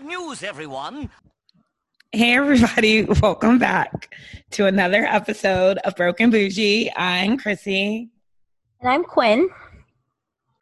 Good news, everyone. Hey, everybody. Welcome back to another episode of Broken Bougie. I'm Chrissy. And I'm Quinn.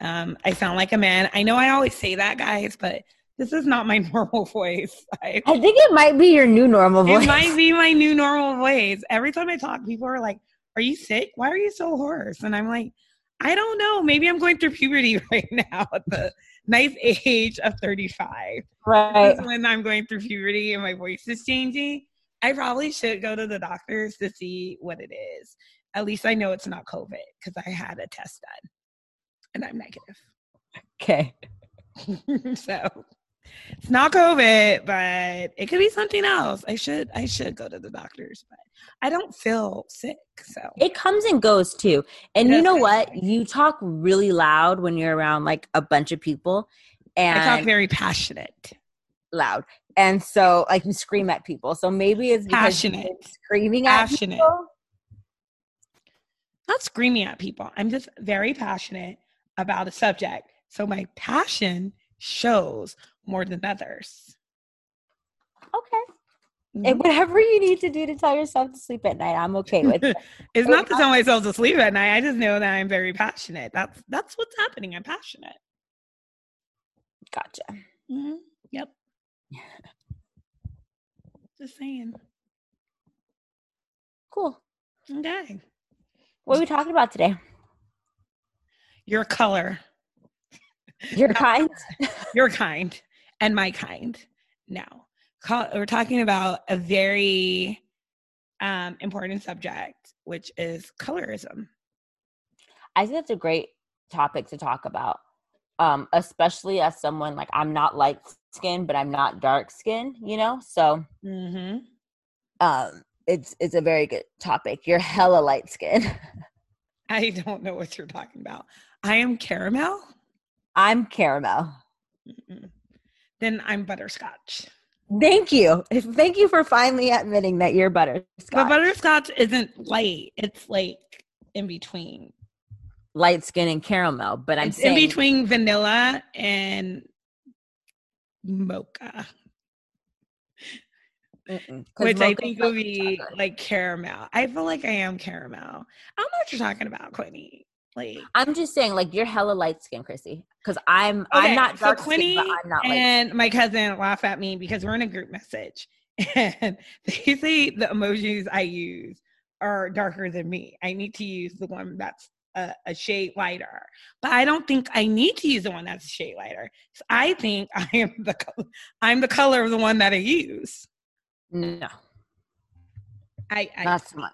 Um, I sound like a man. I know I always say that, guys, but this is not my normal voice. I, I think it might be your new normal voice. It might be my new normal voice. Every time I talk, people are like, Are you sick? Why are you so hoarse? And I'm like, I don't know. Maybe I'm going through puberty right now at the nice age of 35. Right. when I'm going through puberty and my voice is changing. I probably should go to the doctors to see what it is. At least I know it's not COVID because I had a test done and I'm negative. Okay. so it's not COVID, but it could be something else. I should I should go to the doctors, but I don't feel sick. So it comes and goes too. And you know what? You talk really loud when you're around like a bunch of people. And I talk very passionate. Loud. And so like you scream at people. So maybe it's passionate. Screaming at passionate. people. Not screaming at people. I'm just very passionate about a subject. So my passion shows more than others. Okay. Mm-hmm. And whatever you need to do to tell yourself to sleep at night, I'm okay with it. it's not to tell myself to sleep at night. I just know that I'm very passionate. That's that's what's happening. I'm passionate. Gotcha. Mm-hmm. Yep. just saying. Cool. Okay. What are we talking about today? Your color. Your kind? Your kind and my kind. Now, we're talking about a very um, important subject, which is colorism. I think that's a great topic to talk about, um, especially as someone like I'm not light skin, but I'm not dark skin, you know. So, mm-hmm. um, it's it's a very good topic. You're hella light skin. I don't know what you're talking about. I am caramel. I'm caramel. Mm-mm. Then I'm butterscotch. Thank you. Thank you for finally admitting that you're butterscotch. But butterscotch isn't light. It's like in between. Light skin and caramel. But I'm it's saying in between vanilla and mocha. Which I think will be chocolate. like caramel. I feel like I am caramel. I don't know what you're talking about, Quinny. Like I'm just saying, like you're hella light skin, Chrissy. Because I'm okay, I'm not dark so Quinny skin, but I'm not. And my cousin laugh at me because we're in a group message, and they say the emojis I use are darker than me. I need to use the one that's a, a, shade lighter. But I don't think I need to use the one that's a shade lighter. I think I am the I'm the color of the one that I use. No. I, I not so much.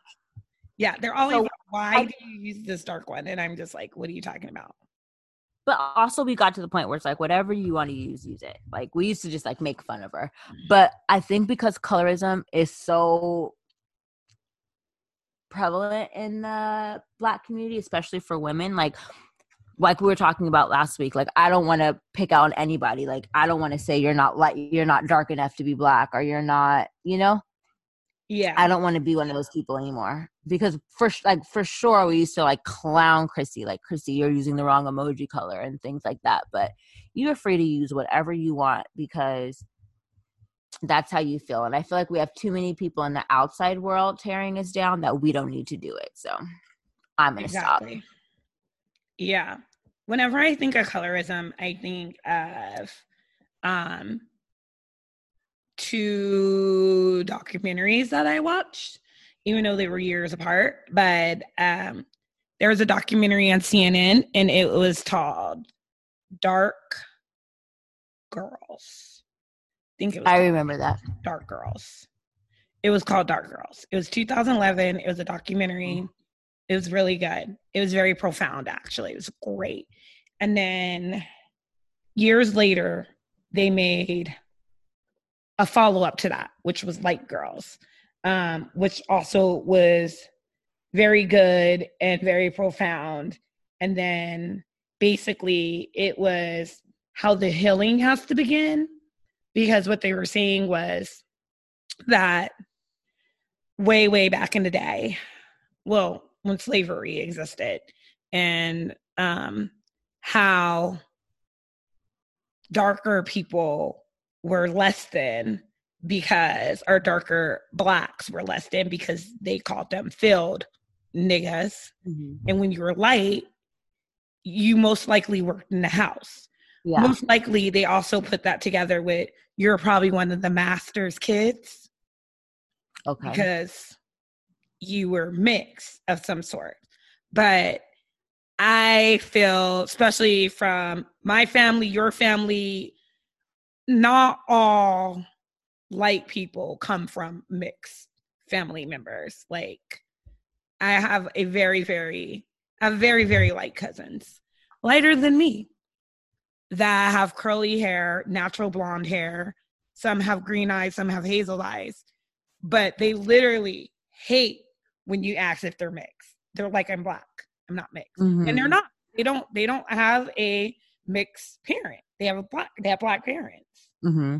Yeah, they're always so, why I, do you use this dark one? And I'm just like, what are you talking about? But also we got to the point where it's like whatever you want to use, use it. Like we used to just like make fun of her. Mm-hmm. But I think because colorism is so prevalent in the black community, especially for women, like like we were talking about last week like i don't want to pick out anybody like i don't want to say you're not light you're not dark enough to be black or you're not you know yeah i don't want to be one of those people anymore because for like for sure we used to like clown chrissy like chrissy you're using the wrong emoji color and things like that but you're free to use whatever you want because that's how you feel and i feel like we have too many people in the outside world tearing us down that we don't need to do it so i'm gonna exactly. stop yeah. Whenever I think of colorism, I think of um two documentaries that I watched, even though they were years apart. But um there was a documentary on CNN and it was called Dark Girls. I think it was I remember that. Dark Girls. It was called Dark Girls. It was 2011. It was a documentary. Mm. It was really good. It was very profound, actually. It was great. And then years later, they made a follow up to that, which was Light Girls, um, which also was very good and very profound. And then basically, it was how the healing has to begin because what they were saying was that way, way back in the day, well, when slavery existed and um, how darker people were less than because our darker blacks were less than because they called them filled niggas. Mhm. And when you were light, you most likely worked in the house. Yeah. Most likely, they also put that together with you're probably one of the master's kids Okay. because you were mixed of some sort. But I feel, especially from my family, your family, not all light people come from mixed family members. Like, I have a very, very, have very, very light cousins, lighter than me, that have curly hair, natural blonde hair. Some have green eyes, some have hazel eyes, but they literally hate when you ask if they're mixed. They're like, I'm black, I'm not mixed. And they're Mhm. not. They don't, they don't have a mixed parent. They have a black, they have black parents. Mm-hmm.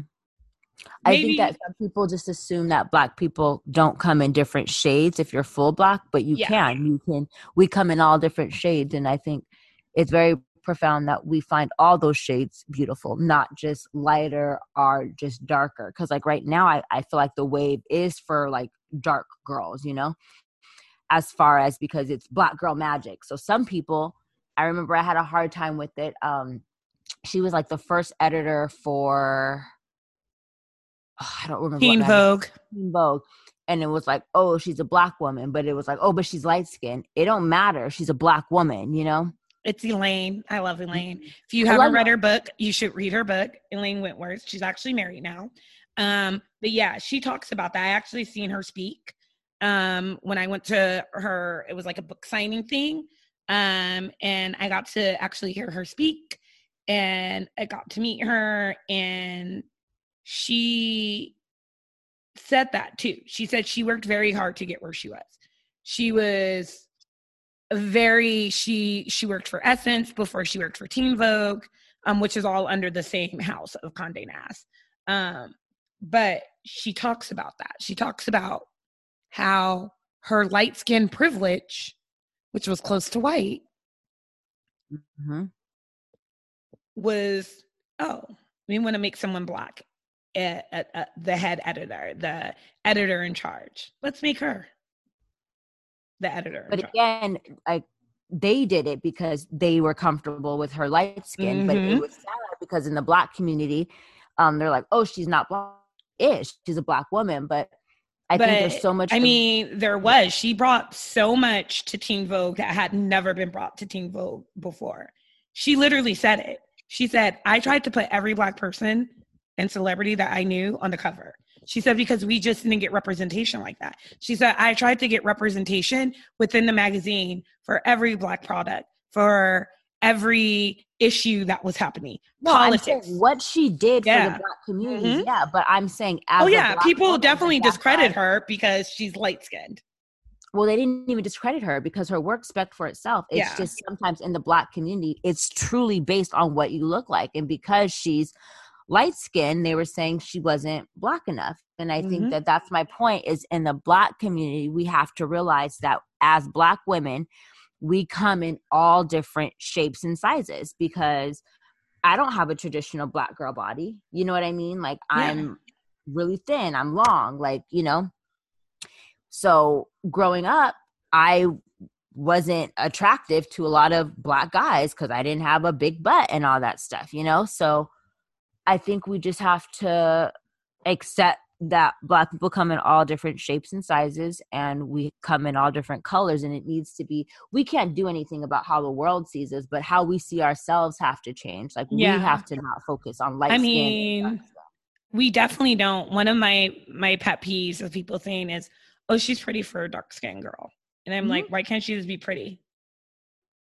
I Maybe- think that some people just assume that black people don't come in different shades if you're full black, but you Yeah. can. You can. We come in all different shades, and I think it's very profound that we find all those shades beautiful, not just lighter or just darker. Because like right now, I I feel like the wave is for like dark girls, you know, as far as because it's black girl magic. So some people, I remember I had a hard time with it. Um, she was like the first editor for oh, I don't remember. Teen Vogue. Teen Vogue. And it was like, oh, she's a black woman, but it was like, oh, but she's light skinned. It don't matter. She's a black woman, you know. It's Elaine. I love Elaine. If you I haven't read her book, you should read her book, Elaine Welteroth. She's actually married now. Um, but yeah, she talks about that. I actually seen her speak um, when I went to her. It was like a book signing thing, um, and I got to actually hear her speak, and I got to meet her, and she said that too. She said she worked very hard to get where she was. She was very she she worked for Essence before she worked for Teen Vogue, um, which is all under the same house of Condé Nast. Um, but she talks about that. She talks about how her light skin privilege, which was close to white, hmm was oh, we want to make someone black. eh, eh, eh, the head editor, the editor in charge. Let's make her the editor. But again, like they did it because they were comfortable with her light skin. But it Mhm. was sad because in the black community, um, they're like, oh, she's not black. Ish, she's a black woman. But I think there's so much. I mean, there was. She brought so much to Teen Vogue that had never been brought to Teen Vogue before. She literally said it. She said, I tried to put every black person and celebrity that I knew on the cover. She said, because we just didn't get representation like that. She said, I tried to get representation within the magazine for every black product, for every issue that was happening. politics. what she did for the black community. Mhm. Yeah, but I'm saying Oh yeah, people definitely discredit her because she's light skinned. Well they didn't even discredit her because her work spec for itself it's Yeah. just sometimes in the black community it's truly based on what you look like and because she's light skinned they were saying she wasn't black enough and i Mhm. think that that's my point is in the black community we have to realize that as black women we come in all different shapes and sizes because i don't have a traditional black girl body you know what i mean like Yeah. i'm really thin i'm long like you know so growing up, I wasn't attractive to a lot of black guys because I didn't have a big butt and all that stuff, you know? So I think we just have to accept that black people come in all different shapes and sizes and we come in all different colors and it needs to be we can't do anything about how the world sees us but how we see ourselves have to change like Yeah. we have to not focus on light I mean, we definitely don't. One of my my pet peeves of people saying is, "Oh, she's pretty for a dark skinned girl," and I'm Mhm. like, "Why can't she just be pretty?"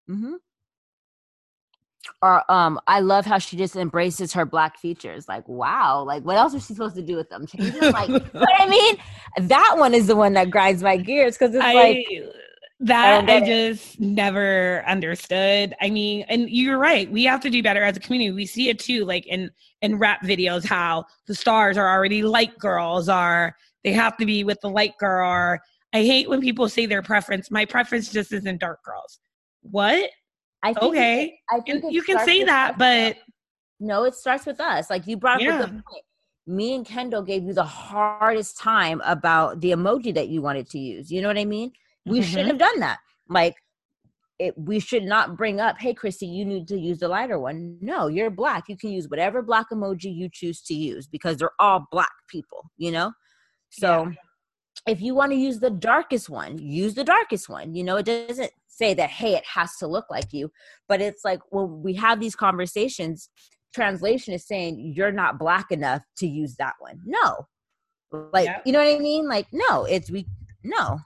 Mm-hmm. Or um, I love how she just embraces her black features. Like, wow, like what else is she supposed to do with them? Change them? Like, what I mean? That one is the one that grinds my gears because it's I like, that I, get just never understood. I mean, and you're right. We have to do better as a community. We see it too, like in in rap videos, how the stars are already light girls are. They have to be with the light girl. Or I hate when people say their preference. My preference just isn't dark girls. What? I think it- Okay, I think you can say that, but no, it starts with us. Like you brought up Yeah. good point. me and Kendall gave you the hardest time about the emoji that you wanted to use. You know what I mean? We mm-hmm. should have done that. Like, it, we should not bring up, hey, Christy, you need to use the lighter one. No, you're black. You can use whatever black emoji you choose to use because they're all black people, you know? So yeah. if you want to use the darkest one, use the darkest one. You know, it doesn't say that, hey, it has to look like you, but it's like when we have these conversations, translation is saying you're not black enough to use that one. No. Like, yeah. you know what I mean? Like, no, it's we, no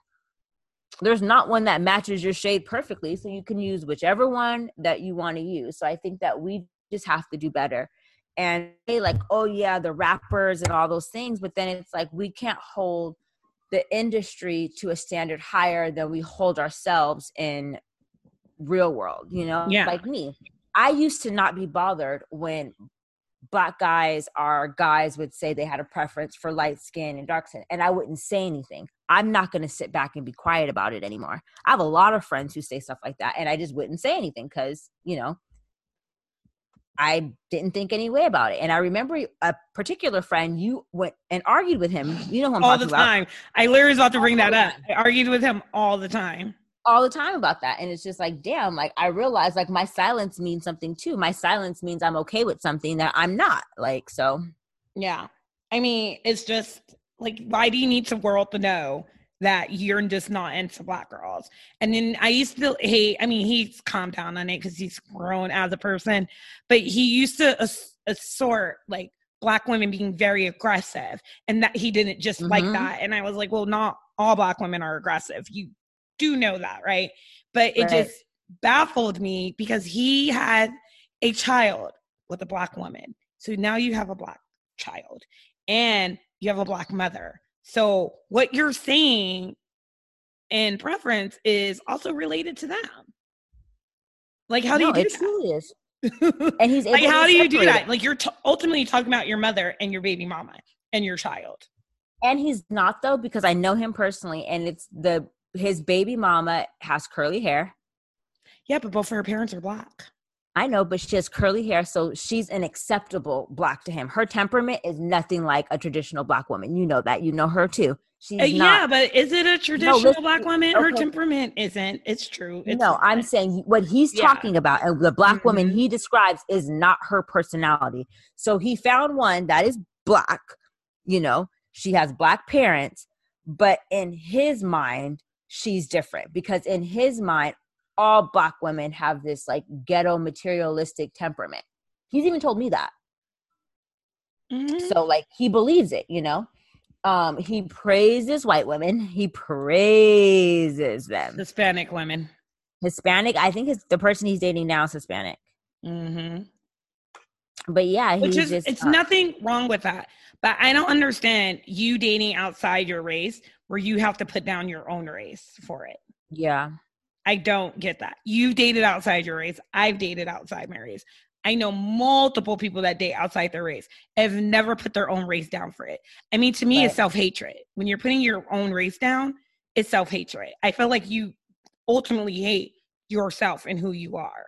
there's not one that matches your shade perfectly so you can use whichever one that you want to use so i think that we just have to do better and they like oh yeah the rappers and all those things but then it's like we can't hold the industry to a standard higher than we hold ourselves in real world you know yeah. like me. I used to not be bothered when black guys are guys would say they had a preference for light skin and dark skin and i wouldn't say anything. I'm not going to sit back and be quiet about it anymore. I have a lot of friends who say stuff like that and i just wouldn't say anything because you know i didn't think any way about it. And i remember a particular friend you went and argued with him. You know who I'm all the time. About. i literally was about to bring that up. I argued with him all the time. All the time about that. And it's just like damn like i realize like my silence means something too. My silence means i'm okay with something that i'm not like so. Yeah. I mean it's just like why do you need the world to know that you're just not into black girls and then i used to hate i mean he's calmed down on it because he's grown as a person but he used to ass- assort like black women being very aggressive and that he didn't just mm-hmm. like that and i was like well not all black women are aggressive you do know that, right? But it right. just baffled me because he had a child with a black woman. So now you have a black child and you have a black mother. So what you're saying in preference is also related to them. Like how do no, you do it that? Truly is. and he's like, how do you do that? It. Like you're t- ultimately talking about your mother and your baby mama and your child. And he's not though because I know him personally, and it's the his baby mama has curly hair. Yeah, but both of her parents are black. I know, but she has curly hair, so she's an acceptable black to him. Her temperament is nothing like a traditional black woman. You know that. You know her too. She's uh, yeah, but is it a traditional no, black woman? Okay. Her temperament isn't. It's true. It's no, I'm saying what he's yeah. talking about, and the black mm-hmm. woman he describes is not her personality. So he found one that is black. You know, she has black parents, but in his mind, she's different because in his mind all black women have this like ghetto materialistic temperament he's even told me that mm-hmm. so like he believes it you know um he praises white women he praises them hispanic women hispanic i think it's the person he's dating now is hispanic mm-hmm. but yeah which is just, it's uh, nothing wrong with that but i don't understand you dating outside your race where you have to put down your own race for it. Yeah. I don't get that. You've dated outside your race. I've dated outside my race. I know multiple people that date outside their race have never put their own race down for it. I mean, to me, right. it's self hatred. When you're putting your own race down, it's self hatred. I feel like you ultimately hate yourself and who you are.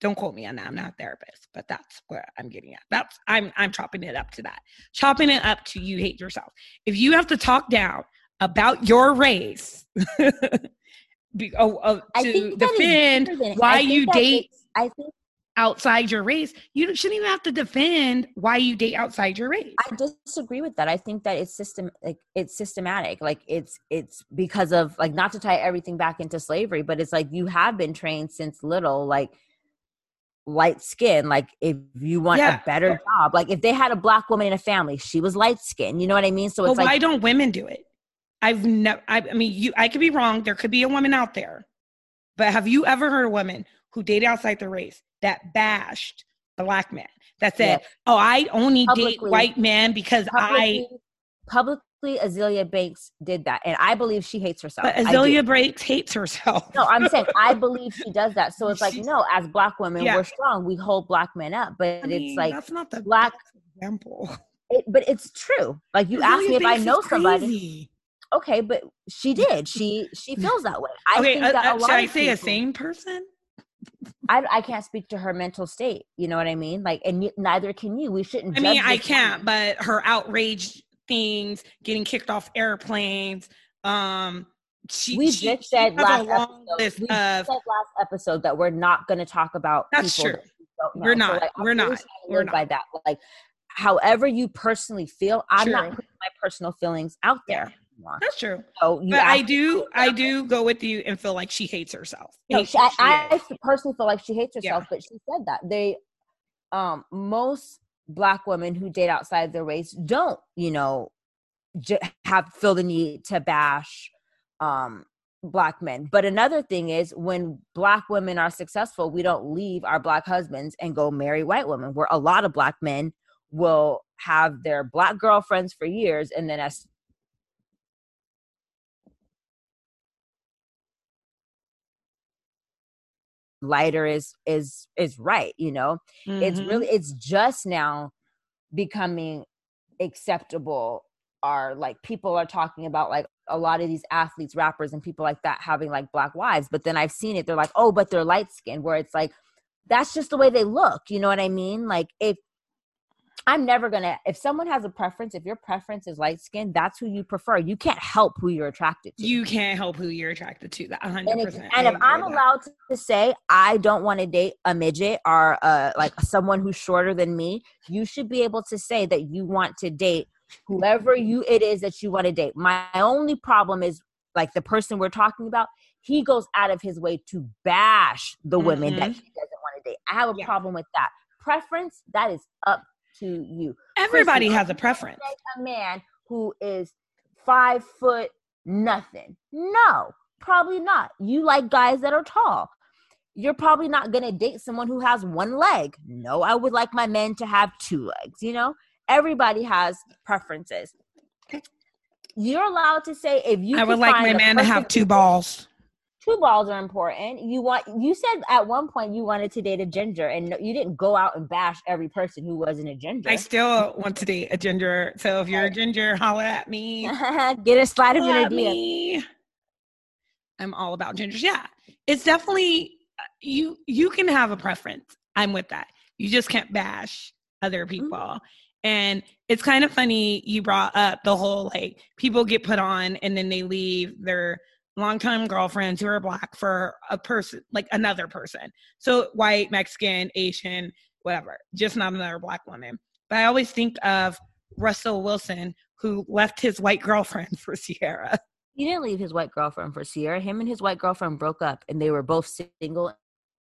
Don't quote me on that. I'm not a therapist, but that's what I'm getting at. That's I'm I'm chopping it up to that. Chopping it up to you hate yourself. If you have to talk down about your race be, oh, oh, to defend why you date I think outside your race, you shouldn't even have to defend why you date outside your race. I disagree with that. I think that it's system like it's systematic. Like it's it's because of like not to tie everything back into slavery, but it's like you have been trained since little like light skin like if you want yeah. a better job like if they had a black woman in a family she was light skin you know what i mean so it's well, like why don't women do it i've never I, I mean you i could be wrong there could be a woman out there but have you ever heard a woman who dated outside the race that bashed black men that said oh i only publicly, date white men because publicly, i publicly Azealia Banks did that, and I believe she hates herself. But Azealia Banks hates herself. no, I'm saying I believe she does that. So it's like, no, as black women, yeah. we're strong. We hold black men up, but I mean, it's like that's not the black example. It, but it's true. Like you asked me if I know somebody. Okay, but she did. She she feels that way. I okay, think that uh, a lot should I say people, a sane person? I, I can't speak to her mental state. You know what I mean? Like, and neither can you. We shouldn't. I mean, I can't, woman. but her outrage things, getting kicked off airplanes, um, she we she, just said last episode. We of said last episode that we're not going to talk about. That's true. that. We're So, not. like, We're really not. We're live by that. Like, however you personally feel, I'm not putting my personal feelings out Yeah. Anymore. that's true. So But I do, I do go with you and feel like she hates herself. No, she, I, I personally feel like she hates Yeah. herself, but she said that they, um, most black women who date outside their race don't, you know, j- have feel the need to bash, um, black men. But another thing is when black women are successful, we don't leave our black husbands and go marry white women. Where a lot of black men will have their black girlfriends for years, and then as lighter is is is right you know it's Mhm. really it's just now becoming acceptable are like people are talking about like a lot of these athletes rappers and people like that having like black wives but then i've seen it they're like oh but they're light skinned where it's like that's just the way they look you know what i mean like if i'm never gonna if someone has a preference if your preference is light skin, that's who you prefer you can't help who you're attracted to You can't help who you're attracted to. That 100. and if, and if I'm allowed to, to say I don't want to date a midget or uh, like someone who's shorter than me, you should be able to say that you want to date whoever you it is that you want to date. My only problem is like the person we're talking about. He goes out of his way to bash the women that Mhm. he doesn't want to date. I have a Yeah. problem with that. Preference that is up to you. everybody has a preference. a man who is five foot nothing. No, probably not. You like guys that are tall. You're probably not going to date someone who has one leg. No, I would like my men to have two legs, you know? Everybody has preferences. You're allowed to say if you I would like my man to have two balls. Two balls are important. You want you said at one point you wanted to date a ginger and you didn't go out and bash every person who wasn't a ginger. I still want to date a ginger. So if you're a ginger, holla at me. Get a slide of Holla your at DM. me. I'm all about gingers. Yeah, it's definitely uh, you. You can have a preference. I'm with that. You just can't bash other Mm-hmm. people. And it's kind of funny you brought up the whole like people get put on and then they leave their longtime girlfriends who are black for a person like another person. So white, Mexican, Asian, whatever, just not another black woman. But I always think of Russell Wilson who left his white girlfriend for Ciara. He didn't leave his white girlfriend for Ciara. Him and his white girlfriend broke up and they were both single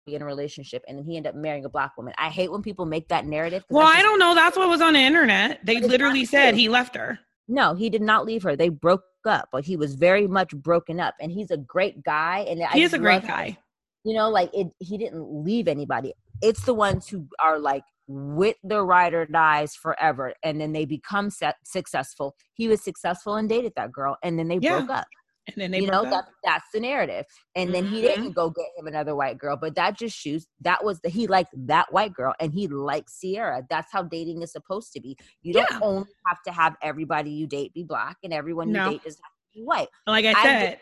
in a relationship and then he ended up marrying a black woman. I hate when people make that narrative. Well, I just- don't know. That's what was on the internet. They literally said true. he left her. No, he did not leave her. They broke up, but he was very much broken up and he's a great guy and I He is a great love him. guy. You know, like it he didn't leave anybody. It's the ones who are like with the ride or dies forever and then they become se- successful. He was successful and dated that girl and then they Yeah. broke up. And then they you know that that's the narrative and then he Mhm. didn't go get him another white girl but that just shows that was the he liked that white girl and he liked ciara that's how dating is supposed to be you don't Yeah. only have to have everybody you date be black and everyone you date doesn't have to be white like I I said,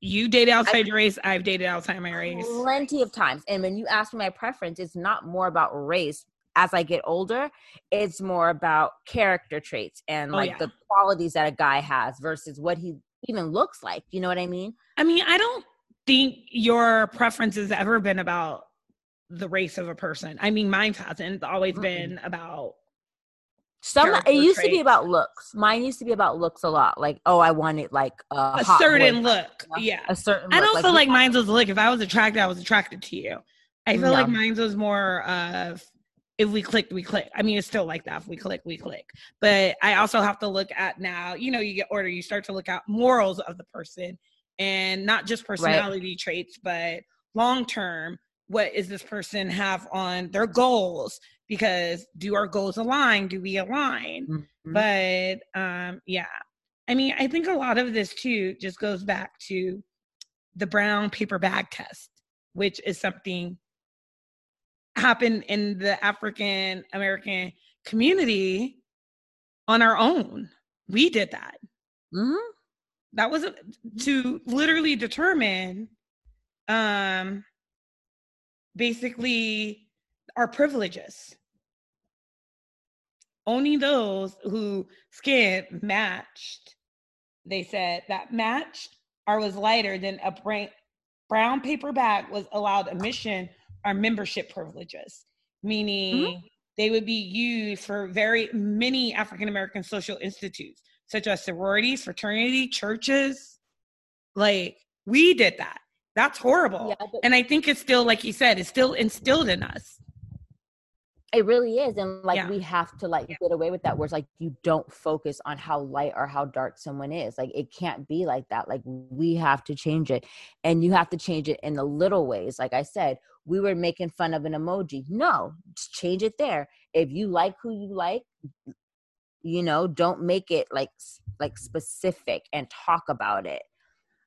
you dated outside your race. I've dated outside my race. plenty of times and when you ask me my preference it's not more about race as i get older it's more about character traits and Oh, like yeah. the qualities that a guy has versus what he even looks like you know what i mean I mean, I don't think your preference has ever been about the race of a person. I mean, mine hasn't. It's always Mm-mm. been about Some it used to be about looks. Mine used to be about looks a lot. Like, oh, I wanted like a, a certain boy, look. Yeah. a certain. I don't feel like mine's was a look. If I was attracted, I was attracted to you. I feel like No. mine's was more of if we clicked, we click. I mean, it's still like that. If we click, we click. But I also have to look at now, you know, you get order, you start to look at morals of the person and not just personality traits, but long term, what is this person have on their goals? Because do our goals align? Do we align? Mhm. but um yeah i mean i think a lot of this too just goes back to the brown paper bag test which is something happened in the african american community on our own we did that Mhm. that was to literally determine um basically our privileges. Only those who skin matched, they said that matched or was lighter than a brown paper bag was allowed admission or membership privileges, meaning mm-hmm. they would be used for very many African American social institutes, such as sororities, fraternity, churches. Like we did that. That's horrible. Yeah, but- and I think it's still, like you said, it's still instilled in us. It really is. And like yeah. we have to like yeah. get away with that where it's like you don't focus on how light or how dark someone is. Like it can't be like that. Like we have to change it. And you have to change it in the little ways. Like I said, we were making fun of an emoji. No, just change it there. If you like who you like, you know, don't make it like like specific and talk about it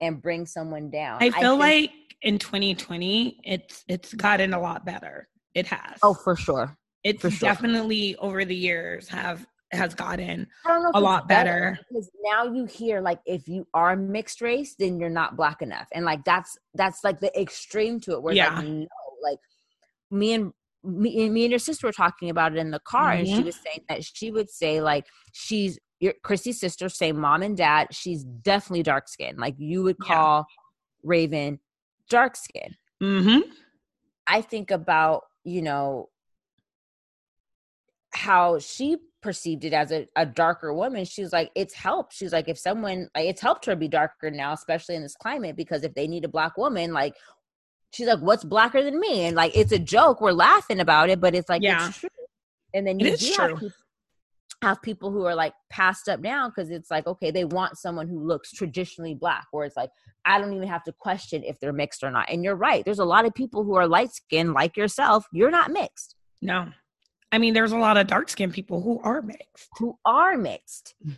and bring someone down. I feel I think- like in 2020 it's it's gotten a lot better. It has. Oh, for sure it's sure. definitely over the years have has gotten a lot better. better because now you hear like if you are mixed race then you're not black enough and like that's that's like the extreme to it where yeah. like no like me and me, me and your sister were talking about it in the car and she mm-hmm. was saying that she would say like she's your Chrissy's sister same mom and dad she's definitely dark skinned like you would call yeah. Raven dark skin mm-hmm. I think about you know how she perceived it as a, a darker woman she's like it's helped she's like if someone like it's helped her be darker now especially in this climate because if they need a black woman like she's like what's blacker than me? And like it's a joke. We're laughing about it but it's like yeah. it's true. And then you do have people, have people who are like passed up now because it's like okay they want someone who looks traditionally black where it's like i don't even have to question if they're mixed or not. And you're right. There's a lot of people who are light skinned like yourself. You're not mixed. No. I mean, there's a lot of dark skinned people who are mixed. Who are mixed. Mm.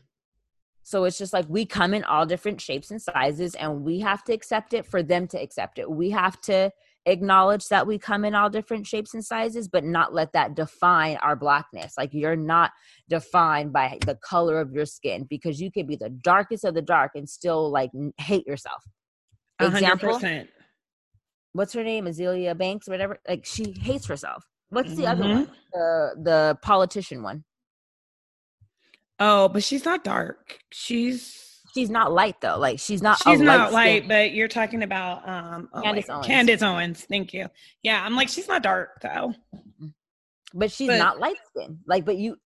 So it's just like we come in all different shapes and sizes, and we have to accept it for them to accept it. We have to acknowledge that we come in all different shapes and sizes, but not let that define our blackness. Like you're not defined by the color of your skin because you can be the darkest of the dark and still like hate yourself. Example, 100%. what's her name? Azealia Banks, whatever. Like she hates herself. What's the mm-hmm. other one? The the politician one. Oh, but she's not dark. She's she's not light though. Like she's not. She's not light, but you're talking about um oh, Candace Owens. Candace Owens. Thank you. Yeah, I'm like she's not dark though. But she's but, not light skinned. Like, but you,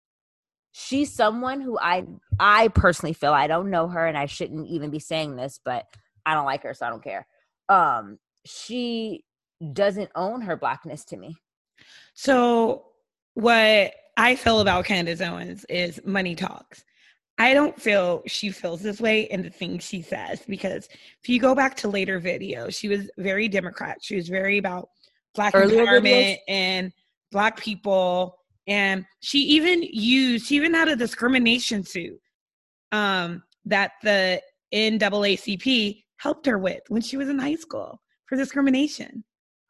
she's someone who I I personally feel I don't know her, and I shouldn't even be saying this, but I don't like her, so I don't care. Um, she doesn't own her blackness to me. So what I feel about Candace Owens is money talks. I don't feel she feels this way in the things she says because if you go back to later videos, she was very Democrat. She was very about black Earlier empowerment videos? and black people. And she even used, she even had a discrimination suit um, that the NAACP helped her with when she was in high school for discrimination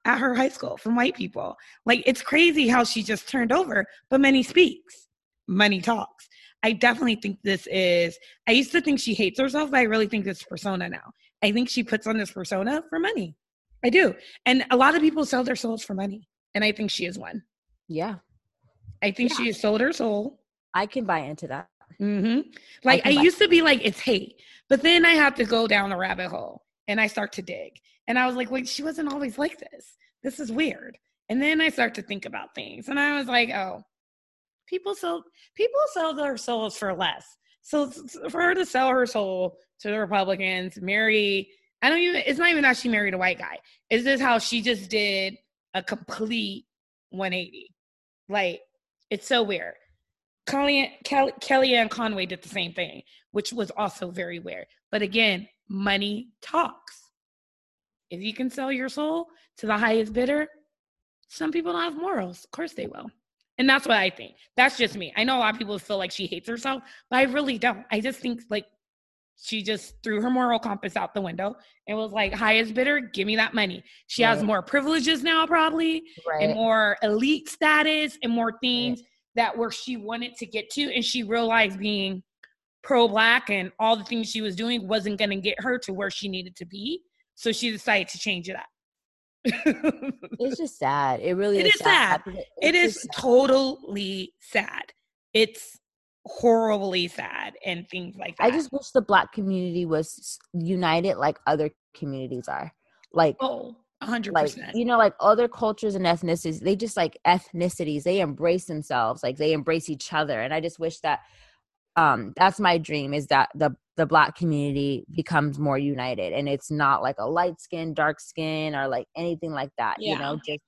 at her high school from white people. Like it's crazy how she just turned over, but money speaks, money talks. I definitely think this is, I used to think she hates herself, but I really think this persona now. I think she puts on this persona for money. I do. And a lot of people sell their souls for money. And I think she is one. Yeah. I think yeah. she has sold her soul. I can buy into that. Mm-hmm. Like I, I used to be like, it's hate. But then I have to go down the rabbit hole and I start to dig. And I was like, wait, she wasn't always like this. This is weird. And then I start to think about things. And I was like, oh, people sell people sell their souls for less. So for her to sell her soul to the Republicans, marry, I don't even it's not even that she married a white guy. Is this how she just did a complete 180? Like, it's so weird. Kelly, Kelly, Kellyanne Conway did the same thing, which was also very weird. But again, money talks. If you can sell your soul to the highest bidder, some people don't have morals. Of course they will. And that's what I think. That's just me. I know a lot of people feel like she hates herself, but I really don't. I just think like she just threw her moral compass out the window and was like, highest bidder, give me that money. She right. has more privileges now, probably, right. and more elite status and more things right. that where she wanted to get to. And she realized being pro black and all the things she was doing wasn't going to get her to where she needed to be. So she decided to change it up. it's just sad. It really It is is sad. It's it sad. totally sad. It's horribly sad and things like that. I just wish the black community was united like other communities are. Like oh, hundred like percent. you know like other cultures and ethnicities they just like ethnicities they embrace themselves like they embrace each other and i just wish that um that's my dream is that the the black community becomes more united and it's not like a light skin dark skin or like anything like that you know just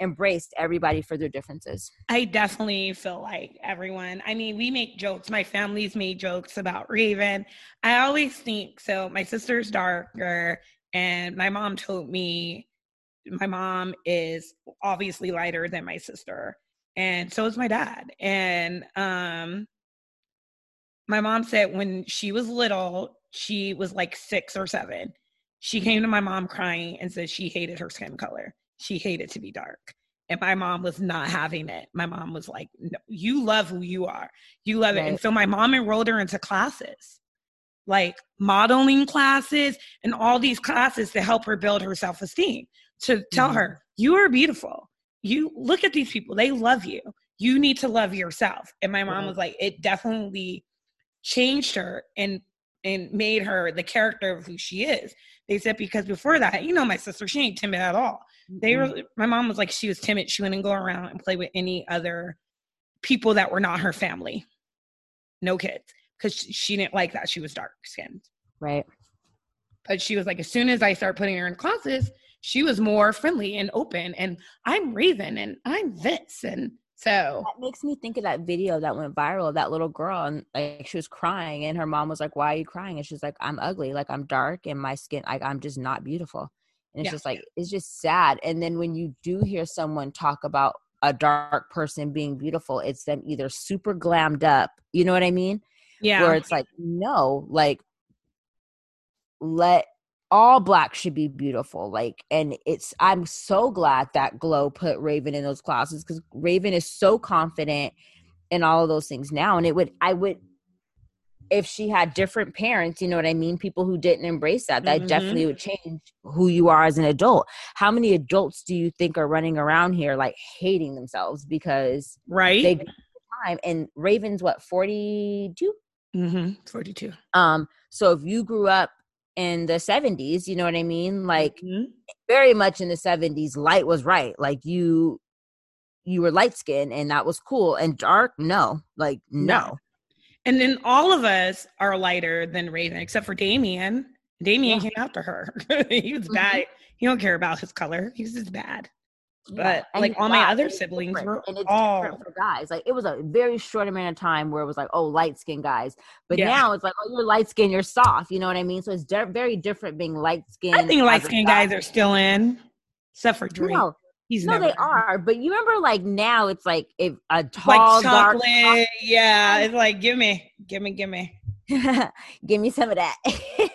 embraced everybody for their differences I definitely feel like everyone, I mean, we make jokes. My family's made jokes about Raven. I always think so. My sister's darker, and my mom told me my mom is obviously lighter than my sister, and so is my dad. And um, my mom said when she was little, she was like six or seven. She came to my mom crying and said she hated her skin color. She hated to be dark and my mom was not having it. My mom was like, no, "You love who you are. You love it." And so my mom enrolled her into classes, like modeling classes and all these classes to help her build her self-esteem. To tell Mhm. her, "You are beautiful. You look at these people. They love you. You need to love yourself." And my mom Right. was like, "It definitely changed her and and made her the character of who she is." They said because before that, you know, my sister, she ain't timid at all. They Mm-mm. were my mom was like she was timid. She wouldn't go around and play with any other people that were not her family. No kids. Because she didn't like that. She was dark skinned right. But she was like as soon as i start putting her in classes she was more friendly and open and i'm raven and i'm this and so That makes me think of that video that went viral of that little girl and like she was crying and her mom was like, Why are you crying? And she's like, I'm ugly, like I'm dark and my skin like I'm just not beautiful. And it's Yeah. just like it's just sad. And then when you do hear someone talk about a dark person being beautiful, it's them either super glammed up, you know what I mean? yeah Where it's like, no, like let all black should be beautiful like and it's i'm so glad that glow put raven in those classes because raven is so confident in all of those things now and it would i would if she had different parents you know what i mean people who didn't embrace that that Mhm. definitely would change who you are as an adult. How many adults do you think are running around here like hating themselves because right. they time and raven's what 42 mm-hmm 42 um so if you grew up in the 70s you know what i mean like Mhm. very much in the 70s light was right like you you were light skinned and that was cool and dark no like no, No. and then all of us are lighter than raven except for damien damien Yeah. came after her he was Mhm. bad he don't care about his color he's just bad. But, And like, all my other siblings different, were and it's all- different for guys like it was a very short amount of time where it was like oh light skinned guys but Yeah. now it's like oh you're light skinned you're soft you know what i mean so it's de- very different being light skinned I think light skinned guys are still in, except for Drake. no, He's no they in. are but you remember like now it's like if a tall like dark chocolate. Yeah, it's like give me, give me, give me, give me some of that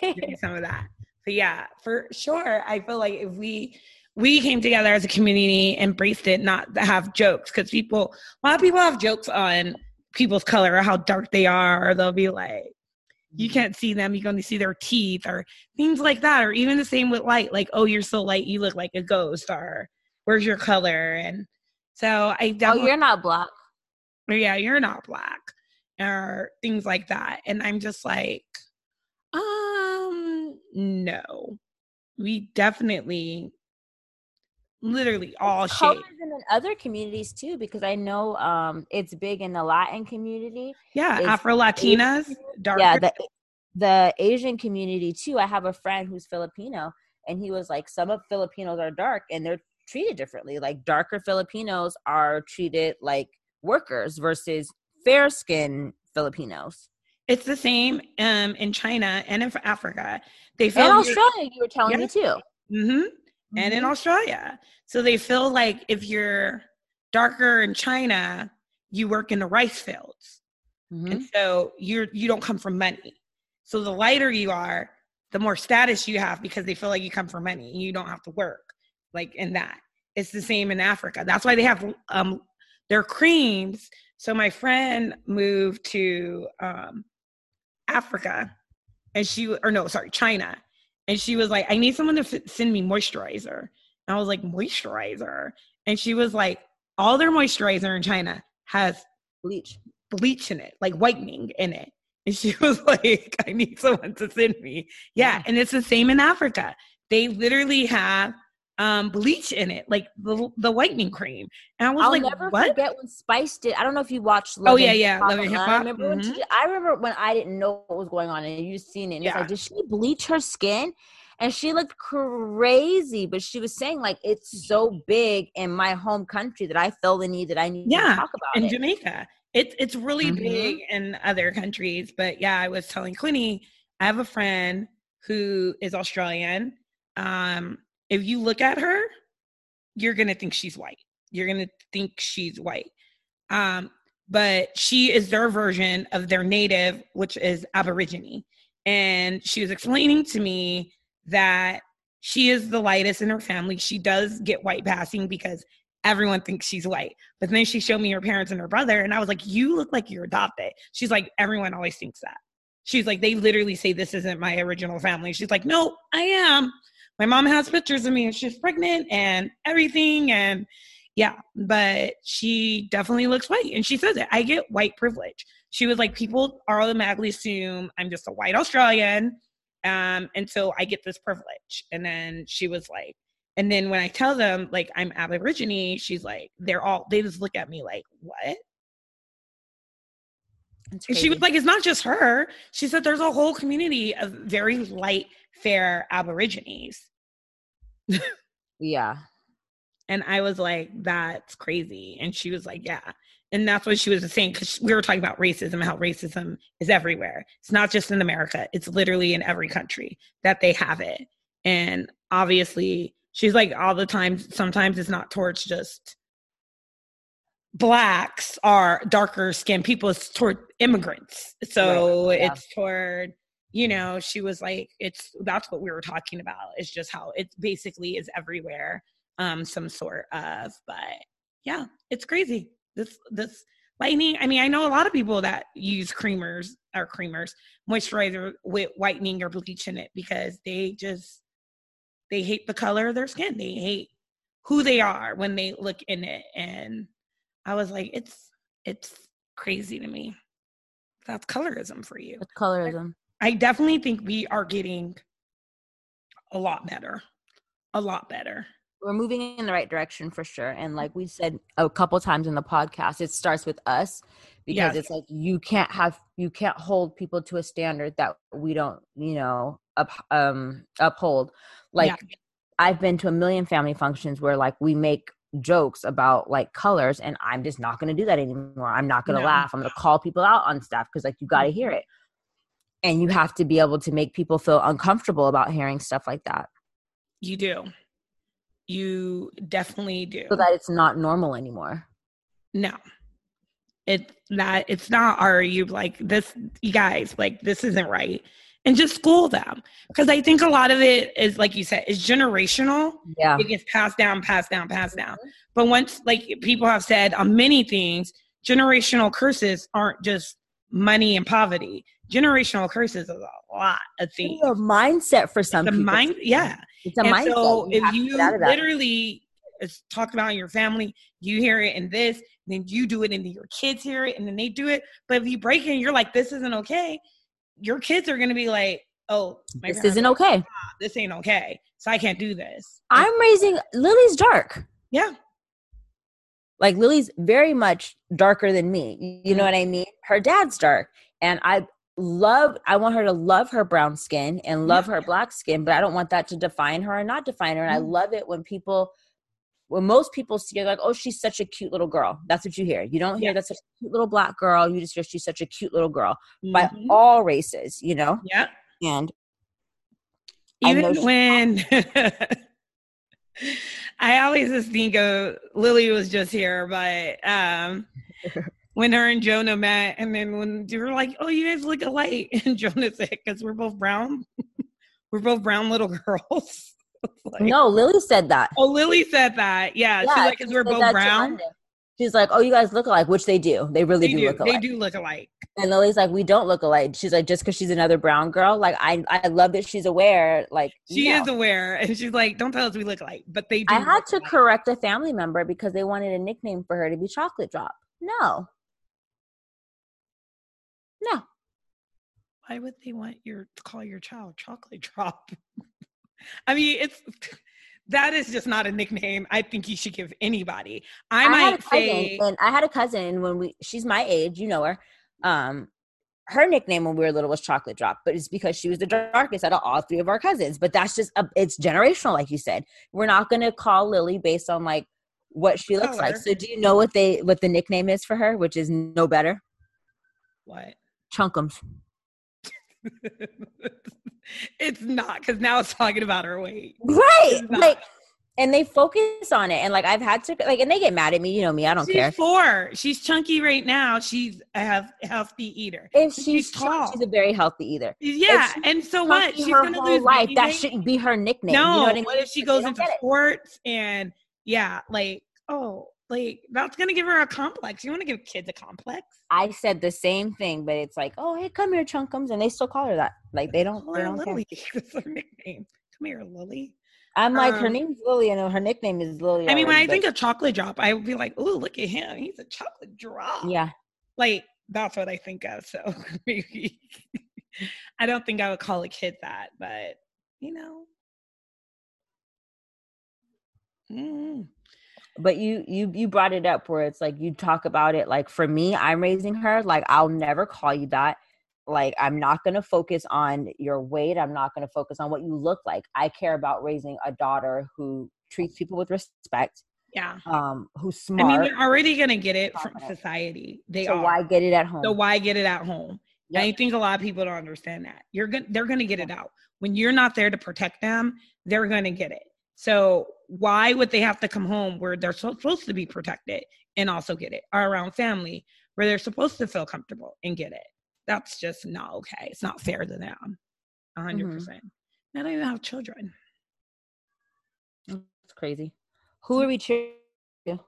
give me some of that. But yeah, for sure, I feel like if we we came together as a community, embraced it, not to have jokes, because people, a lot of people have jokes on people's color or how dark they are, or they'll be like, you can't see them, you can only see their teeth, or things like that, or even the same with light, like, oh, you're so light, you look like a ghost, or where's your color, and so I definitely. oh you're not black yeah, you're not black, or things like that. And I'm just like, um, no, we definitely, literally all colors in other communities too because i know um it's big in the latin community. Yeah, Afro Latinas, darker. yeah the the asian community too. I have a friend who's filipino and he was like some of filipinos are dark and they're treated differently. Like darker filipinos are treated like workers versus fair skinned filipinos. It's the same um in China and in Africa. They feel and australia you were telling me too hmm and in Mhm. Australia. So they feel like if you're darker in China, you work in the rice fields. Mhm. and so you're you don't come from money so the lighter you are the more status you have because they feel like you come from money and you don't have to work like in that it's the same in africa that's why they have um their creams so my friend moved to um africa and she or no sorry china and she was like i need someone to f- send me moisturizer And I was like, moisturizer. And she was like, all their moisturizer in China has Bleach. bleach in it, like whitening in it. And she was like, I need someone to send me. Yeah. And it's the same in Africa. They literally have um bleach in it, like the the whitening cream. And I was I'll like, never what? forget when Spice did. I don't know if you watched. Oh, yeah, yeah, Hip-Hop Love and Hip-Hop, I remember when she. I remember when I didn't know what was going on and you seen it. And Yeah. like, did she bleach her skin? And she looked crazy, but she was saying like it's so big in my home country that I feel the need that I need Yeah, to talk about in it. Jamaica. It's it's really Mhm. big in other countries, but yeah, I was telling Quinny, I have a friend who is Australian. Um, if you look at her, you're gonna think she's white. You're gonna think she's white. Um, but she is their version of their native, which is Aborigine. And she was explaining to me that she is the lightest in her family. She does get white passing because everyone thinks she's white. But then she showed me her parents and her brother, and I was like, You look like you're adopted. She's like, Everyone always thinks that. She's like, They literally say this isn't my original family. She's like, No, I am. My mom has pictures of me and she's pregnant and everything. And yeah, but she definitely looks white. And she says it. I get white privilege. She was like, People automatically assume I'm just a white Australian. Um, and so I get this privilege. And then she was like, and then when I tell them like I'm Aborigine, she's like, they're all they just look at me like, what? And she was like, it's not just her. She said there's a whole community of very light, fair Aborigines. yeah. And I was like, that's crazy. And she was like, yeah. And that's what she was saying because we were talking about racism, how racism is everywhere. It's not just in America, it's literally in every country that they have it. And obviously, she's like, all the time, sometimes it's not towards just blacks are darker skinned people, it's toward immigrants. So Right, yeah. it's toward, you know, she was like, it's that's what we were talking about. It's just how it basically is everywhere um some sort of but yeah it's crazy this this lightning i mean i know a lot of people that use creamers or creamers moisturizer with whitening or bleach in it because they just they hate the color of their skin they hate who they are when they look in it and i was like it's it's crazy to me that's colorism for you It's colorism. I definitely think we are getting a lot better. A lot better. we're moving in the right direction for sure and like we said a couple times in the podcast it starts with us because Yes. it's like you can't have you can't hold people to a standard that we don't you know up, um uphold like Yeah. i've been to a million family functions where like we make jokes about like colors and i'm just not going to do that anymore i'm not going to No. laugh i'm going to call people out on stuff because like you got to hear it and you have to be able to make people feel uncomfortable about hearing stuff like that You do. You definitely do. so that it's not normal anymore no. It's not it's not are you like this you guys, like this isn't right. And just school them. Because I think a lot of it is like you said, is generational. yeah It gets passed down, passed down, passed down. Mm-hmm. But once like people have said on many things, generational curses aren't just money and poverty. Generational curses is a lot of things. It's a mindset for some The people. mind, yeah. It's a and mindset. so You if you get out of that. literally talk about your family, you hear it in this, then you do it, and then your kids hear it, and then they do it. But if you break it, and you're like, "This isn't okay," your kids are gonna be like, "Oh, my this isn't like, okay. "Ah, This ain't okay. So I can't do this." I'm raising Lily's dark. yeah, Like Lily's very much darker than me. You know Mhm. what I mean? Her dad's dark. And I love I want her to love her brown skin and love her black skin, but I don't want that to define her or not define her. And I Mhm. love it when people when most people see her like, oh, she's such a cute little girl. That's what you hear. You don't hear Yeah. that's a cute little black girl. You just hear she's such a cute little girl by Mhm. all races, you know? yeah. And Even when I always just think of Lily was just here, but um when her and Jonah met, and then when they were like, "Oh, you guys look alike," and Jonah said, "Because we're both brown, we're both brown little girls." Like, no, Lily said that. Oh, Lily said that. Yeah, she's like, "Because we're both brown." She's like, "Oh, you guys look alike," which they do. They really They do, do. look alike. They do look alike. And Lily's like, "We don't look alike." She's like, "Just because she's another brown girl, like I, I love that she's aware. Like She no. is aware, and she's like, "Don't tell us we look alike," but they do. I had to alike. correct a family member because they wanted a nickname for her to be Chocolate Drop. No, no, Why would they want your to call your child chocolate drop? I mean, it's that is just not a nickname. I think you should give anybody. I, I, might say, and I had a cousin when we. She's my age, you know her. Um, her nickname when we were little was Chocolate Drop, but it's because she was the darkest out of all three of our cousins. But that's just a, it's generational, like you said. We're not gonna call Lily based on like what she looks like. So, do you know what they what the nickname is for her, which is no better? what? Chunkums. it's not because now it's talking about her weight. Right. Like and they focus on it. And like I've had to like and they get mad at me, you know me, I don't She's care. four. She's chunky right now. She's a healthy eater. If she's she's tall, she's a very healthy either. Yeah, and so what? She's gonna lose life. That shouldn't be her nickname. No, you know what I mean? what if she goes into sports and yeah, like oh, like that's gonna give her a complex. You want to give kids a complex? I said the same thing, but it's like, oh hey, come here, chunkums, and they still call her that. Like they don't, Call they her don't. Lily. That's her nickname. Come here, Lily. I'm like, her Um, name's Lily, and her nickname is Lily. I mean, when I think of chocolate drop, I would be like, oh, look at him. He's a chocolate drop. yeah, Like that's what I think of. So maybe I don't think I would call a kid that, but you know. Mm. But you you you brought it up where it's like you talk about it like for me i'm raising her like i'll never call you that like i'm not going to focus on your weight i'm not going to focus on what you look like i care about raising a daughter who treats people with respect Yeah. um who's smart I mean, they're already gonna get it from society. They so are. why get it at home So why get it at home? Yep. I think a lot of people don't understand that. You're gonna they're gonna get it out. When you're not there to protect them, they're gonna get it. So why would they have to come home where they're supposed to be protected and also get it? Or around family where they're supposed to feel comfortable and get it. That's just not okay. It's not fair to them. A 100 Mhm. percent. I don't even have children. it's crazy who are we cheering to?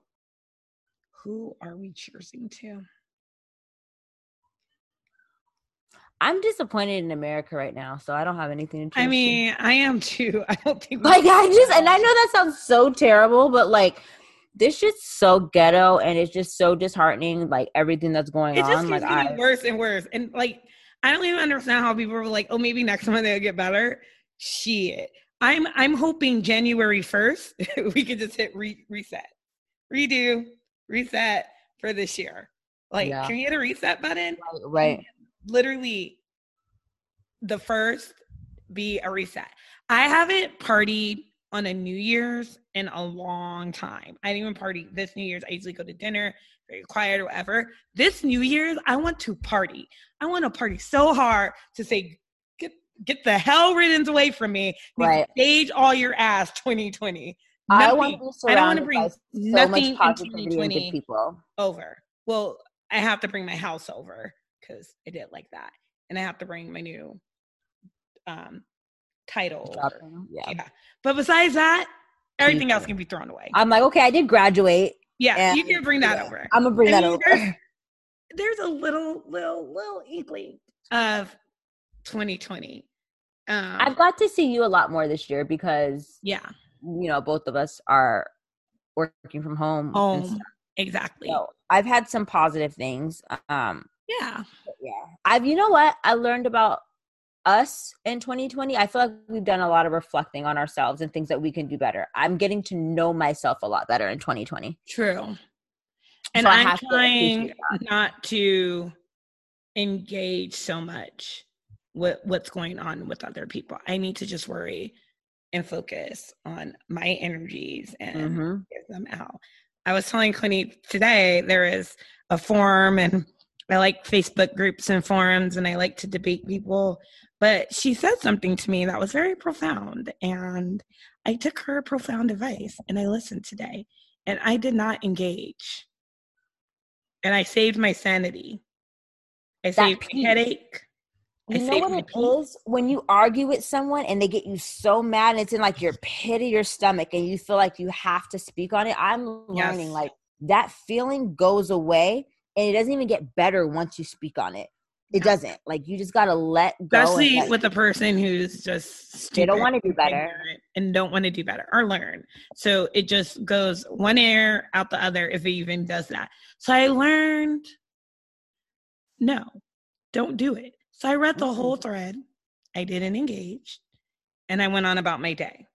Who are we cheering to? I'm disappointed in america right now so i don't have anything to I to. mean, I am too. I don't think like I just and I know that sounds so terrible, but like this shit's so ghetto and it's just so disheartening, like everything that's going it just keeps Like getting I worse and worse. And like, I don't even understand how people were like, "Oh, maybe next month they'll get better." Shit, I'm I'm hoping January first we could just hit re- reset, redo, reset for this year. Like, Yeah. can we hit a reset button? right. Literally, the first be a reset. I haven't partied on a New Year's in a long time. I didn't even party this New Year's. I usually go to dinner, very quiet or whatever. This New Year's, I want to party. I want to party so hard to say, get get the hell riddance away from me. Right. Stage all your ass 2020. I want to be I don't want to bring so nothing in much positivity and 2020 people. over. Well, I have to bring my house over because I did like that, and I have to bring my new um title. over. Yeah. Yeah, but besides that, everything else can be thrown away. I'm like, okay, I did graduate. yeah, you can bring that yeah, over. I'm gonna bring I that mean, over. there's- There's a little, little, little inkling of 2020. Um, I've got to see you a lot more this year because yeah, you know both of us are working from home. home exactly. So I've had some positive things. Um, Yeah, yeah i've you know what i learned about us in 2020 i feel like we've done a lot of reflecting on ourselves and things that we can do better i'm getting to know myself a lot better in 2020 true. And So I'm have to trying not to engage so much with what's going on with other people. I need to just worry and focus on my energies and Mhm. give them out. I was telling Quinny today there is a form and I like Facebook groups and forums and I like to debate people. But she said something to me that was very profound. And I took her profound advice and I listened today and I did not engage. And I saved my sanity. I saved my peace. headache. I you know saved what my it peace. is when you argue with someone and they get you so mad and it's in like your pit of your stomach and you feel like you have to speak on it i'm learning Yes. like that feeling goes away and it doesn't even get better once you speak on it. It doesn't. Like you just gotta let go. Especially let- with a person who's just they don't want to do better. and don't want to do better or learn. So it just goes one ear out the other if it even does that. So I learned no, don't do it. So I read the whole thread. I didn't engage and I went on about my day.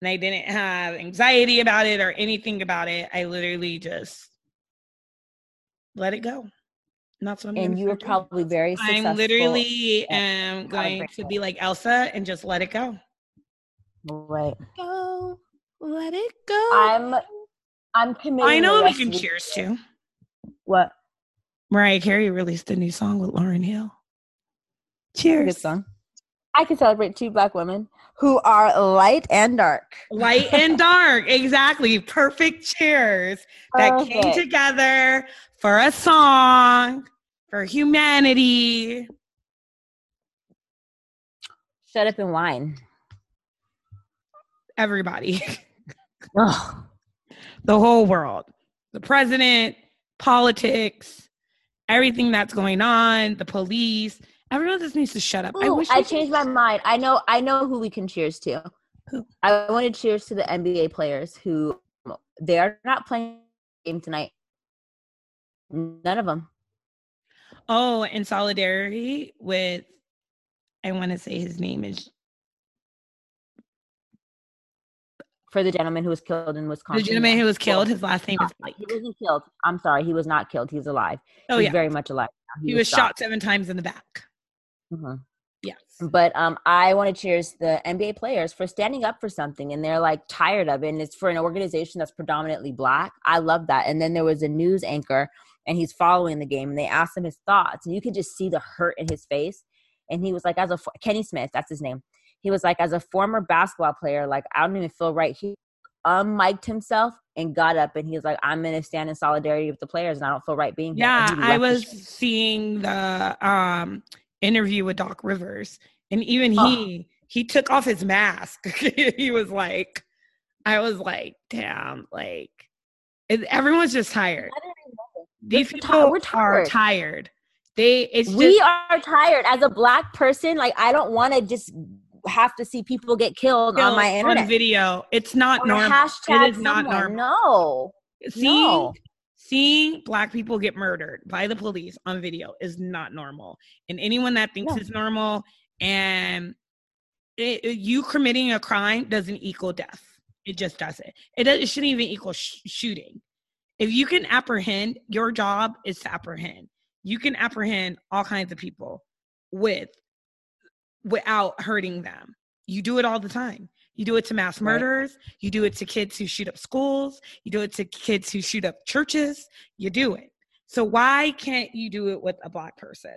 And I didn't have anxiety about it or anything about it. I literally just let it go. And that's what I'm And you were probably very successful. I'm literally at am going to be like Elsa and just let it go. right. Go, let it go. I'm I'm committing. I know the we rest can of cheers year- to. What? Mariah Carey released a new song with Lauryn Hill. Good Cheers. song. I can celebrate two black women who are light and dark. Light and dark. Exactly. Perfect cheers that came together for a song for humanity. Shut up and whine. Everybody. The whole world. The president, politics, everything that's going on, the police. Everyone just needs to shut up. I wish I we could- changed my mind. I know. I know who we can cheers to. Who? I want to cheers to the NBA players who they are not playing game tonight. None of them. Oh, in solidarity with, I want to say his name is For the gentleman who was killed in Wisconsin. the gentleman who was killed. His last name is Blake. He wasn't killed. I'm sorry. He was not killed. He's alive. Oh He's yeah, very much alive. now. he was shot seven times in the back. Mhm. Yes. But um, I want to cheers the NBA players for standing up for something, and they're like tired of it. And it's for an organization that's predominantly black. I love that. And then there was a news anchor, and he's following the game, and they asked him his thoughts, and you could just see the hurt in his face. And he was like, as a Kenny Smith, that's his name. He was like, as a former basketball player, like I don't even feel right. He unmiked himself and got up, and he was like, I'm gonna stand in solidarity with the players, and I don't feel right being here. Yeah, I was seeing the um interview with Doc Rivers, and even Oh. he he took off his mask. he was like, I was like, damn, like it, everyone's just tired. I didn't even know. These people we're are tired. tired. They it's we are tired as a black person like i don't want to just have to see people get killed on my killed internet video. It's not normal. hashtag it is not normal. no Seeing no. Seeing black people get murdered by the police on video is not normal. And anyone that thinks No. it's normal and it, it- you committing a crime doesn't equal death. It just doesn't. It, does, it shouldn't even equal sh- shooting. If you can apprehend, your job is to apprehend. You can apprehend all kinds of people with without hurting them. You do it all the time. You do it to mass Right. murderers. You do it to kids who shoot up schools. You do it to kids who shoot up churches. You do it. So why can't you do it with a black person?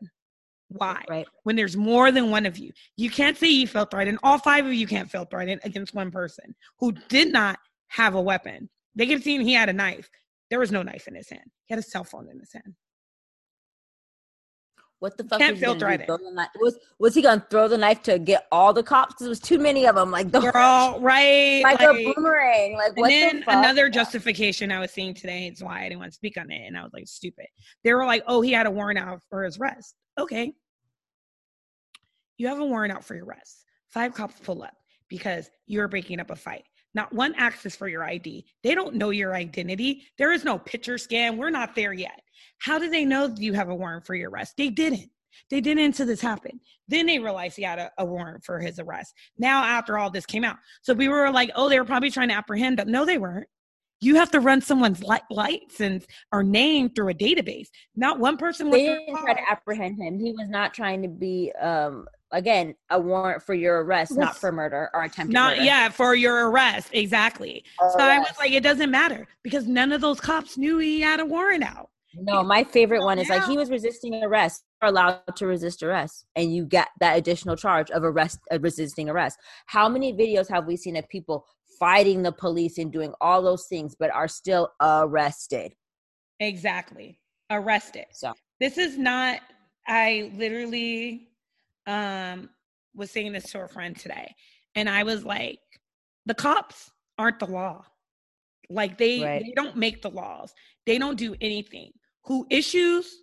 Why? right When there's more than one of you, you can't say you felt threatened. All five of you can't feel threatened against one person who did not have a weapon. They could have seen he had a knife. There was no knife in his hand. He had a cell phone in his hand. What the fuck Can't was he feel gonna do? threatened. Throw the knife- was was he gonna throw the knife to get all the cops because there was too many of them like the Girl, right? like, like- a boomerang like And what then the fuck? another justification I was seeing today is why I didn't want to speak on it, and I was like, stupid. They were like, "Oh, he had a warrant out for his arrest." Okay, you have a warrant out for your arrest. Five cops pull up because you're breaking up a fight. Not one asks for your ID. They don't know your identity. There is no picture scan. We're not there yet. How do they know you have a warrant for your arrest? They didn't. They didn't until this happened. Then they realized he had a, a warrant for his arrest. Now, after all this came out, so we were like, oh, they were probably trying to apprehend him. No, they weren't. You have to run someone's li- license or name through a database. Not one person they didn't try to apprehend him he was not trying to be um again a warrant for your arrest not for murder or attempted Not murder. yeah, for your arrest. Exactly. So I was like, it doesn't matter because none of those cops knew he had a warrant out. No, my favorite one is like he was resisting arrest. You're allowed to resist arrest, and you get that additional charge of arrest, uh, resisting arrest. How many videos have we seen of people fighting the police and doing all those things, but are still arrested? Exactly. Arrested. So This is not I literally um was saying this to a friend today and I was like the cops aren't the law. Like they Right. they don't make the laws. They don't do anything. Who issues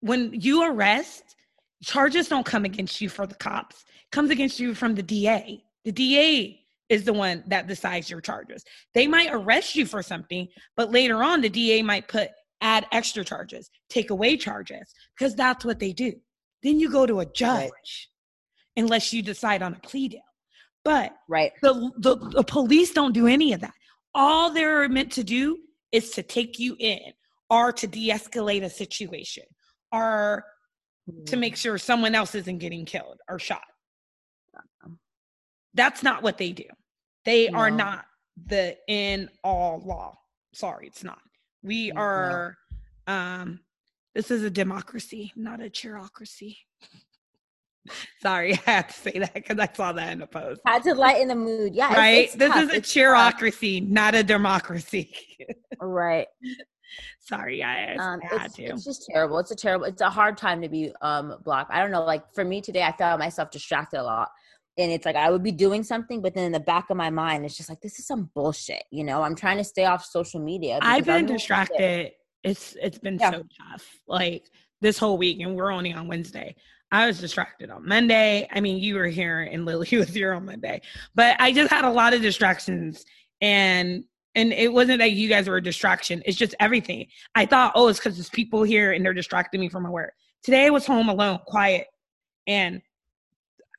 when you arrest, charges don't come against you for the cops. Comes against you from the DA. The DA is the one that decides your charges. They might arrest you for something, but later on the DA might put add extra charges, take away charges because that's what they do. Then you go to a judge unless you decide on a plea deal. But Right. the, the the police don't do any of that. All they're meant to do is to take you in or to de-escalate a situation or to make sure someone else isn't getting killed or shot. That's not what they do. They are not the in all law. Sorry, it's not. We No. are um this is a democracy, not a cheerocracy. Sorry, I had to say that because I saw that in the post. Had to lighten the mood. Yeah. Right? it's this tough, is a it's tough. not a democracy. Right. Sorry, guys. Um, I had it's, to. it's just terrible. It's a terrible. It's a hard time to be um blocked. I don't know. Like for me today, I found myself distracted a lot, and it's like I would be doing something, but then in the back of my mind, it's just like this is some bullshit. You know, I'm trying to stay off social media. I've been distracted. It's it's been Yeah. so tough. Like this whole week, and we're only on Wednesday. I was distracted on Monday. I mean, you were here and Lily was here on Monday, but I just had a lot of distractions, and and it wasn't that you guys were a distraction. It's just everything. I thought, oh, it's because there's people here and they're distracting me from my work. Today I was home alone, quiet, and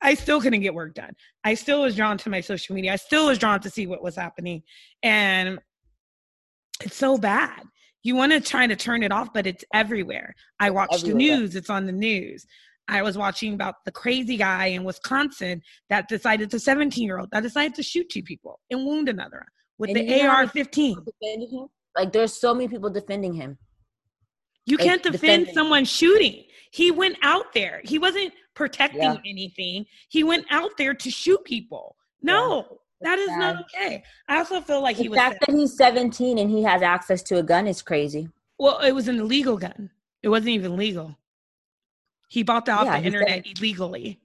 I still couldn't get work done. I still was drawn to my social media. I still was drawn to see what was happening, and it's so bad. You want to try to turn it off, but it's everywhere. I watch the news, it's on the news. I was watching about the crazy guy in Wisconsin that decided, to 17 year old that decided to shoot two people and wound another with And the you know how AR many 15. Like there's so many people defending him. You like, can't defend someone shooting. He went out there. He wasn't protecting Yeah. anything. He went out there to shoot people. No, that is not okay. I also feel like he The was. fact that he's 17 and he has access to a gun is crazy. Well, it was an illegal gun. It wasn't even legal. He bought that off Yeah, the he said- internet illegally.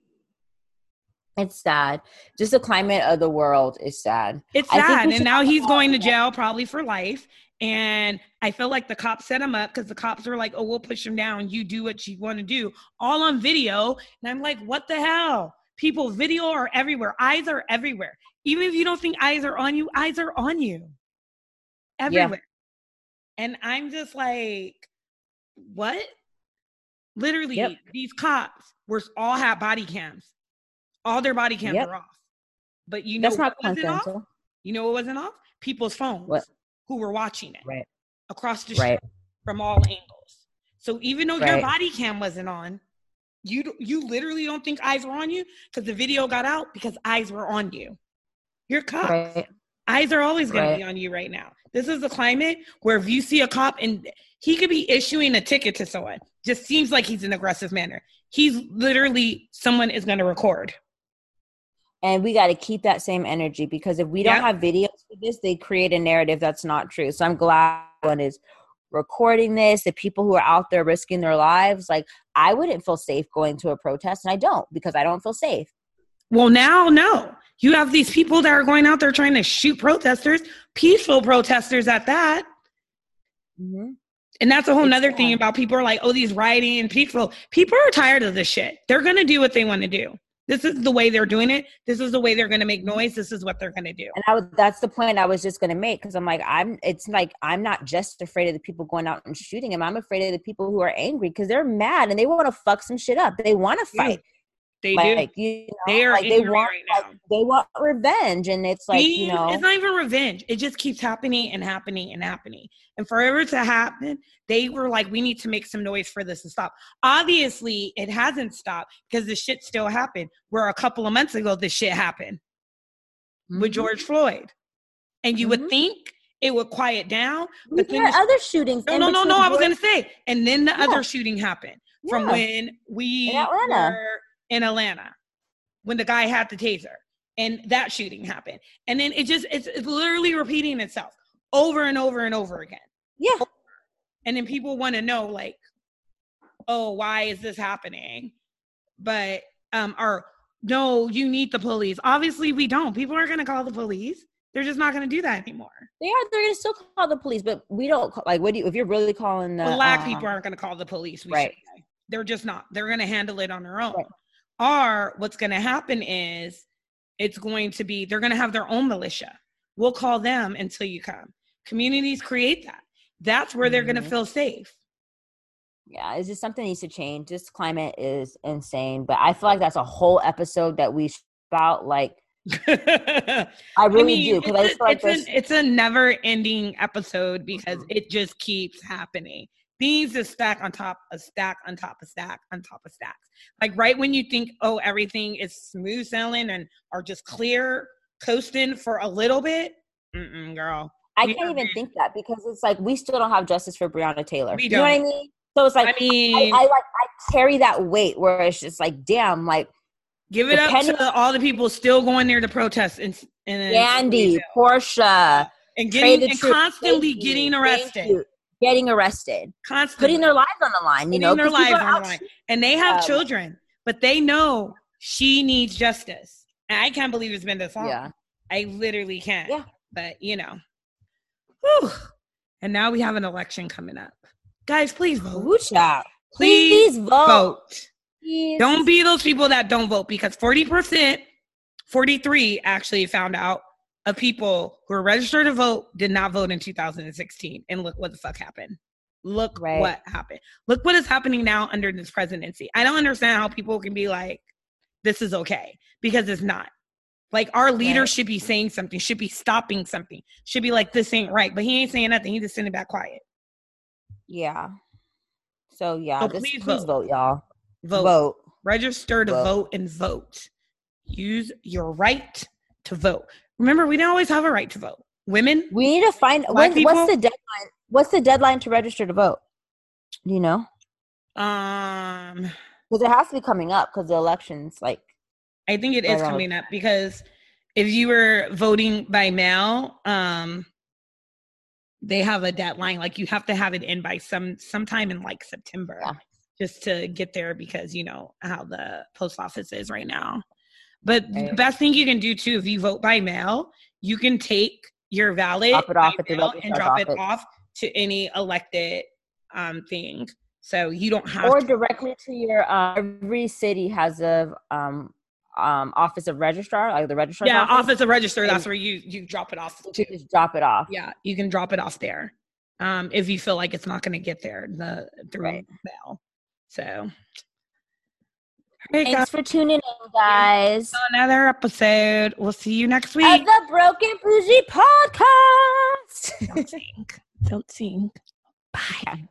It's sad. Just the climate of the world is sad. It's sad. And now he's going to jail probably for life. And I feel like the cops set him up because the cops were like, oh, we'll push him down. You do what you want to do, all on video. And I'm like, what the hell? People, video are everywhere. Eyes are everywhere. Even if you don't think eyes are on you, eyes are on you everywhere. And I'm just like, what? Literally, Yep. these cops were all have body cams. All their body cams Yep. are off. But you know That's not wasn't off? You know what wasn't off? People's phones What? who were watching it Right. across the Right. street from all angles. So even though your body cam wasn't on, you you literally don't think eyes were on you because the video got out because eyes were on you. You're cops. Right. Eyes are always going Right. to be on you right now. This is a climate where if you see a cop and he could be issuing a ticket to someone, just seems like he's an aggressive manner. He's literally someone is going to record. And we got to keep that same energy because if we don't have videos for this, they create a narrative that's not true. So I'm glad one is recording this. The people who are out there risking their lives, like I wouldn't feel safe going to a protest, and I don't because I don't feel safe. Well, now, no. You have these people that are going out there trying to shoot protesters, peaceful protesters at that. Mm-hmm. And that's a whole nother thing about people are like, oh, these rioting and peaceful. People are tired of this shit. They're going to do what they want to do. This is the way they're doing it. This is the way they're going to make noise. This is what they're going to do. And I was, that's the point I was just going to make because I'm like, I'm. It's like I'm not just afraid of the people going out and shooting him. I'm afraid of the people who are angry because they're mad and they want to fuck some shit up. They want to Yeah, fight. They like do. you know, They are like they want right like, they want revenge, and it's like Being- you know, it's not even revenge. It just keeps happening and happening and happening. And forever to happen, they were like, we need to make some noise for this to stop. Obviously, it hasn't stopped because the shit still happened. Where a couple of months ago, this shit happened with Mhm. George Floyd. And you would Mhm. think it would quiet down. But then had the- other shootings. No, no, no, no. I was going to say. And then the Yeah. other shooting happened from Yeah. when we In Atlanta. were in Atlanta, when the guy had the taser, and that shooting happened. And then it just it's, it's literally repeating itself over and over and over again. Yeah, And then people want to know like, oh, why is this happening? But um, or no, you need the police. Obviously, we don't. People are going to call the police. They're just not going to do that anymore. They are. They're gonna still call the police, but we don't call, like. What do you? If you're really calling the Black um, people aren't going to call the police. We right. should. They're just not. They're going to handle it on their own. Right. Or what's going to happen is it's going to be they're going to have their own militia. We'll call them until you come. Communities create that. That's where they're going to Mhm. feel safe. Yeah, it's just something needs to change. This climate is insane, but I feel like that's a whole episode that we should about. Like, I really do because I, it's, just feel like it's, an, it's a never ending episode because Mhm. it just keeps happening. These is stack on top of stack on top of stack on top of stacks. Like right when you think, oh, everything is smooth sailing and are just clear coasting for a little bit, mm-mm, girl. I we can't even very- think that because it's like we still don't have justice for Breonna Taylor. We You know what I mean? So it's like I I, mean, I like I carry that weight where it's just like, damn, like give it up to all the people still going there to protest and and Andy, Portia, and getting and constantly getting arrested, getting arrested, constantly putting their lives on the line. You Putting know, their lives on the line. and they have Um, children, but they know she needs justice. And I can't believe it's been this long. Yeah. I literally can't. Yeah. But you know. Whew. And now we have an election coming up. Guys, please vote. Please Please vote. Vote. Please. Don't be those people that don't vote because 40%, 43 actually found out of people who are registered to vote did not vote in 2016. And look what the fuck happened. Look Right. what happened. Look what is happening now under this presidency. I don't understand how people can be like, this is okay because it's not. Like our leader Right. should be saying something, should be stopping something, should be like, this ain't right. But he ain't saying nothing. He's just sitting back quiet. Yeah. So yeah, So just please please, vote. vote. y'all. Vote. Vote. register to Vote. vote and vote. Use your right to vote. Remember, we don't always have a right to vote. Women, We need to find when, what's the deadline? What's the deadline to register to vote? Do you know? um, Because it has to be coming up because the election's like I think it is coming up because if you were voting by mail, um, they have a deadline. Like you have to have it in by some sometime in like September, Yeah. just to get there because you know how the post office is right now. But the best thing you can do too, if you vote by mail, you can take your ballot Drop it off at the and registrar's drop it off to any elected um thing. So you don't have to or to directly to your uh, every city has a um um office of registrar like the registrar yeah, office, office of registrar. That's where you you drop it off. To. just drop it off. Yeah, you can drop it off there. Um, if you feel like it's not going to get there the through Right. mail. So, all right, guys, Thanks for tuning in, guys. another episode. We'll see you next week. Of the Broken Bougie Podcast. Don't sing. Don't sing. Bye.